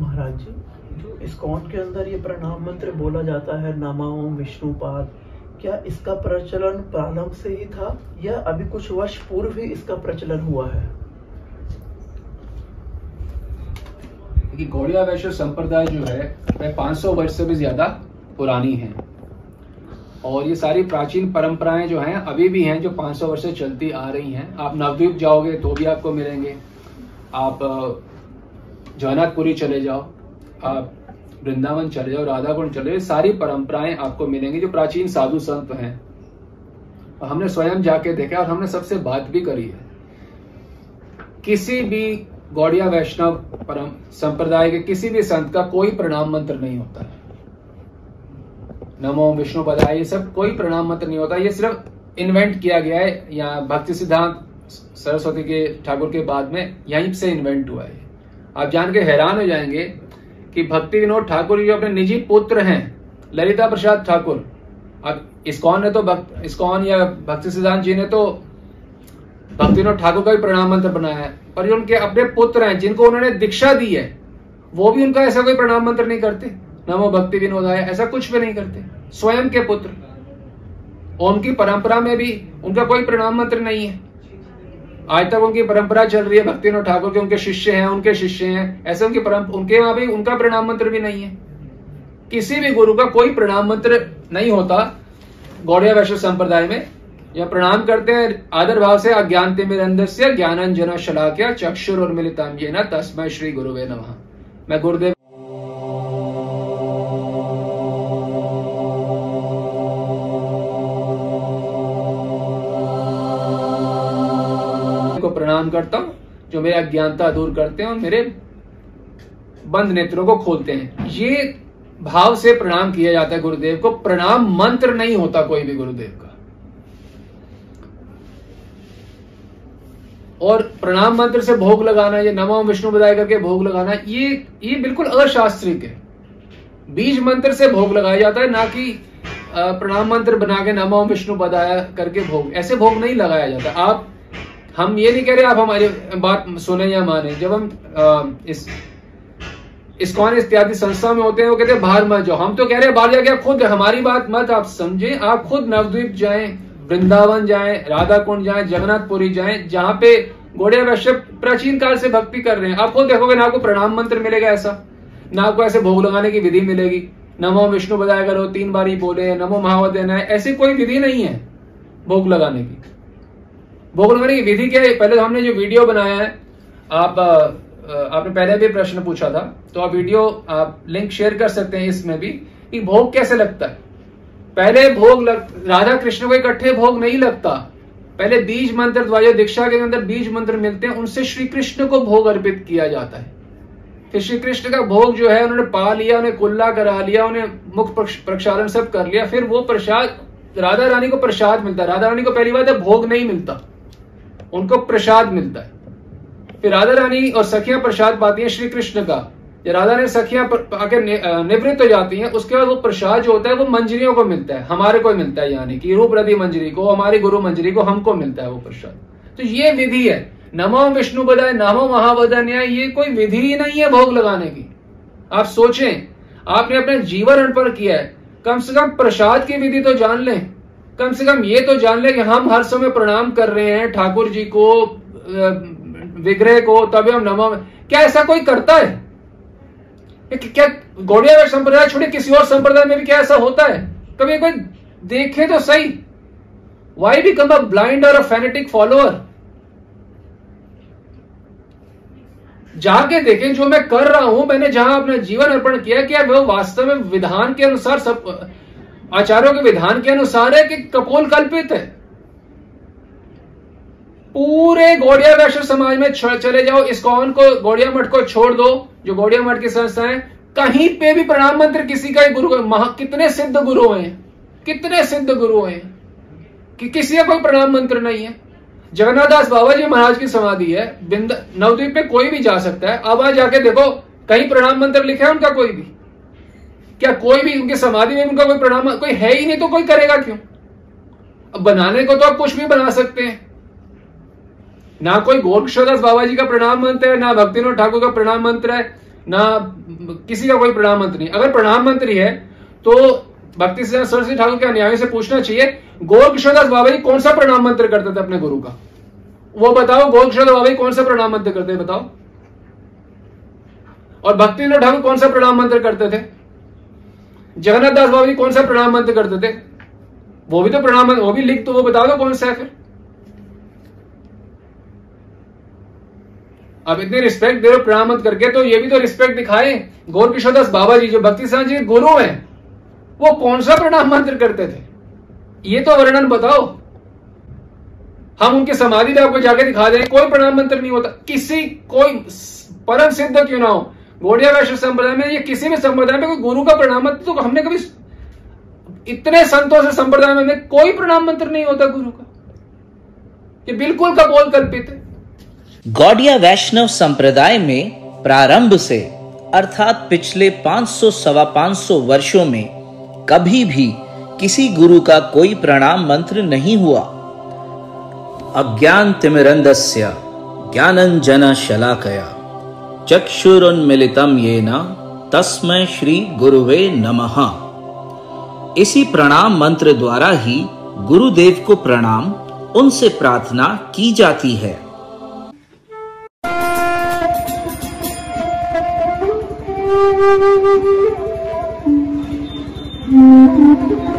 महाराज जी, जो इस्कॉन के अंदर ये प्रणाम मंत्र बोला जाता है, नमाओ विष्णुपाद क्या इसका प्रचलन प्रारंभ से ही था, या अभी कुछ वर्ष पूर्व ही इसका प्रचलन हुआ है? कि गौड़िया वैश्य संप्रदाय जो है, वह 500 वर्ष से भी ज़्यादा पुरानी है। और ये सारी प्राचीन परंपराएँ जो हैं, अभी भी हैं, जो 500 वर्ष से चलती आ रही हैं। आप नवद्वीप जाओगे तो भी आपको मिलेंगे। आप जगन्नाथपुरी चले जाओ, आप वृंदावन चले जाओ राधा कुंड चले जाओ सारी परंपराएँ आपको मिलेंगी जो प्राचीन साधु संत हैं। और हमने स्वयं जाके देखा और हमने सबसे बात भी करी है। किसी भी गौड़िया वैष्णव परम संप्रदाय के किसी भी संत का कोई प्रणाम मंत्र नहीं होता है। नमो विष्णु पदाय, ये सब कोई प्रणाम मंत्र नहीं होता। ये सिर्फ़ इन्वेंट किया गया है, या भक्ति सिद्धांत सरस्वती के ठाकुर के बाद में यहीं से इन्वेंट हुआ है। आप जान के हैरान हो जाएँगे कि भक्ति विनोद ठाकुर जो अपने निजी पुत्र हैं, ललिता प्रसाद ठाकुर। अब इस्कॉन ने तो भक्त इस्कॉन या भक्ति सिद्धांत जी ने तो भक्ति विनोद ठाकुर का भी प्रणाम मंत्र बनाया है। पर जो उनके अपने पुत्र हैं, जिनको उन्होंने दीक्षा दी है, वो भी उनका ऐसा कोई प्रणाम मंत्र नहीं करते। नमो भक्ति विनोद आया ऐसा कुछ भी नहीं करते। स्वयं के पुत्र। और उनकी परंपरा में भी उनका कोई प्रणाम मंत्र नहीं है। आज तक उनकी परंपरा चल रही है भक्ति विनोद ठाकुर के उनके शिष्य हैं, उनके शिष्य हैं। ऐसे उनकी उनके वहाँ भी उनका प्रणाम मंत्र भी नहीं है। किसी भी गुरु का कोई प्रणाम मंत्र नहीं होता गौड़िया वैश्व संप्रदाय में। या प्रणाम करते हैं, आदर भाव से, अज्ञान तिमिरंदर से ज्ञानंजन शलाक्या चक्षुर और मिलिताम तस्मय श्री गुरुवे नमः। मैं गुरुदेव प्रणाम करता हूँ, जो मेरी अज्ञानता दूर करते हैं और मेरे बंद नेत्रों को खोलते हैं। ये भाव से प्रणाम किया जाता है गुरुदेव को। प्रणाम मंत्र नहीं होता कोई भी गुरुदेव का। और प्रणाम मंत्र से भोग लगाना, ये नमो विष्णु बधाई करके भोग लगाना, ये ये बिल्कुल अशास्त्रिक है। बीज मंत्र से भोग लगाया जाता है, ना कि प्रणाम मंत्र बना के नमो विष्णु बधाया करके भोग। ऐसे भोग नहीं लगाया जाता। आप हम ये नहीं कह रहे आप हमारी बात सुने या माने। जब हम आ, इस इस्कॉन इत्यादि संस्था में होते हैं वो कहते हैं बाहर मत जाओ। हम तो कह रहे हैं बाहर जाके आप खुद हमारी बात मत आप समझे। आप खुद नवद्वीप जाए वृंदावन जाए राधा कुंड जाए जगन्नाथपुरी जाए जहाँ पे गोड़िया वैश्य प्राचीन काल से भक्ति कर रहे हैं। आप खुद देखोगे ना आपको प्रणाम मंत्र मिलेगा ऐसा ना आपको ऐसे भोग लगाने की विधि मिलेगी। नमो विष्णु बजाय करो तीन बार ही बोले नमो है ऐसी कोई विधि नहीं है भोग लगाने की। भोग लगाने की विधि क्या है पहले तो हमने जो वीडियो बनाया है, आप आपने पहले भी प्रश्न पूछा था तो आप वीडियो, आप लिंक शेयर कर सकते हैं इसमें भी, कि भोग कैसे लगता है? पहले भोग लग, राधा कृष्ण को इकट्ठे भोग नहीं लगता। पहले बीज मंत्र द्वारा दीक्षा के अंदर बीज मंत्र मिलते हैं, उनसे श्री कृष्ण को भोग अर्पित किया जाता है। फिर श्री कृष्ण का भोग जो है, उन्होंने पा लिया, उन्हें कुल्ला करा लिया, उन्हें मुख प्रक्षालन सब कर लिया, फिर वो प्रसाद, राधा रानी को प्रसाद मिलता है। राधा रानी को पहली बात है, भोग नहीं मिलता। उनको प्रसाद मिलता है। फिर राधा रानी और सखियाँ प्रसाद पाती हैं श्री कृष्ण का राधा ने सखियाँ आके निवृत्त हो जाती हैं, उसके बाद वो प्रसाद जो होता है वो मंजरियों को मिलता है, हमारे को मिलता है, यानी कि रूप रति मंजरी को, हमारी गुरु मंजरी को हमको मिलता है वो प्रसाद। तो ये विधि है। नमो विष्णु बधाय, नमो महावदन ये कोई विधि ही नहीं है भोग लगाने की। आप सोचें, आपने अपने जीवन अर्पण किया है, कम से कम प्रसाद की विधि तो जान लें। कम से कम ये तो जान ले कि हम हर समय प्रणाम कर रहे हैं ठाकुर जी को विग्रह को तभी हम नमो क्या ऐसा कोई करता है? क्या गौड़िया संप्रदाय छोड़े किसी और संप्रदाय में भी क्या ऐसा होता है? कभी कोई देखे तो सही। वाई बिकम अ ब्लाइंड और अ फैनेटिक फॉलोअर जाके देखें जो मैं कर रहा हूँ, मैंने जहाँ अपना जीवन अर्पण किया क्या वो वास्तव में विधान के अनुसार सब आचार्यों के विधान के अनुसार है कि कपोल कल्पित है। पूरे गौड़िया वैश्य समाज में चले जाओ, इस कौन को, गौड़िया मठ को छोड़ दो, जो गौड़िया मठ की संस्था है, कहीं पे भी प्रणाम मंत्र किसी का ही गुरु, महा कितने सिद्ध गुरु हैं? कितने सिद्ध गुरु हैं? कि किसी का कोई प्रणाम मंत्र नहीं है। जगन्नाथ दास बाबा जी महाराज की समाधि है, बिंद नवद्वीप पे कोई भी जा सकता है। अब आज जाके देखो, कहीं प्रणाम मंत्र लिखा है उनका कोई भी। क्या कोई भी उनकी समाधि में उनका कोई प्रणाम, कोई है ही नहीं तो कोई करेगा क्यों? अब बनाने को तो आप कुछ भी बना सकते हैं। ना कोई गोरक्षदास बाबा जी का प्रणाम मंत्र है, ना भक्तिनोद ठाकुर का प्रणाम मंत्र है, ना किसी का कोई प्रणाम मंत्र नहीं। अगर प्रणाम मंत्री है तो भक्ति सरस्वती ठाकुर के अनुयायी से पूछना चाहिए गोल किशोरदास बाबा जी कौन सा प्रणाम मंत्र करते थे अपने गुरु का? वो बताओ गोल किशोरदास बाबा जी कौन सा प्रणाम मंत्र करते बताओ। और भक्ति ठाकुर कौन सा प्रणाम मंत्र करते थे? जगन्नाथ दास बाबा जी कौन सा प्रणाम मंत्र करते थे? वो भी तो प्रणाम मंत्र, वो भी लिख तो वो बता दो कौन सा है फिर। अब इतनी रिस्पेक्ट दे रहे प्रणाम मंत्र करके तो ये भी तो रिस्पेक्ट दिखाए। गौर किशोर दास बाबा जी, जो भक्ति सां जी गुरु हैं, वो कौन सा प्रणाम मंत्र करते थे? ये तो वर्णन बताओ। हम उनके समाधि में आपको जाके दिखा दें, कोई प्रणाम मंत्र नहीं होता। किसी, कोई परम सिद्ध क्यों ना हो? गोडिया वैश्य संप्रदाय में, या किसी भी संप्रदाय में कोई गुरु का प्रणाम मंत्र तो हमने कभी इतने संतों से संप्रदाय में कोई प्रणाम मंत्र नहीं होता गुरु का। ये बिल्कुल कपोल कल्पित है। गौड़िया वैष्णव संप्रदाय में प्रारंभ से, अर्थात पिछले 500 सवा 500 वर्षों में, कभी भी किसी गुरु का कोई प्रणाम मंत्र नहीं हुआ। अज्ञान तिमिरंदस्य, ज्ञानंजन शलाकया। चक्षुरुन्मिलितम ये न तस्मय श्री गुरुवे नमः इसी प्रणाम मंत्र द्वारा ही गुरुदेव को प्रणाम, उनसे प्रार्थना की जाती है Mm-hmm.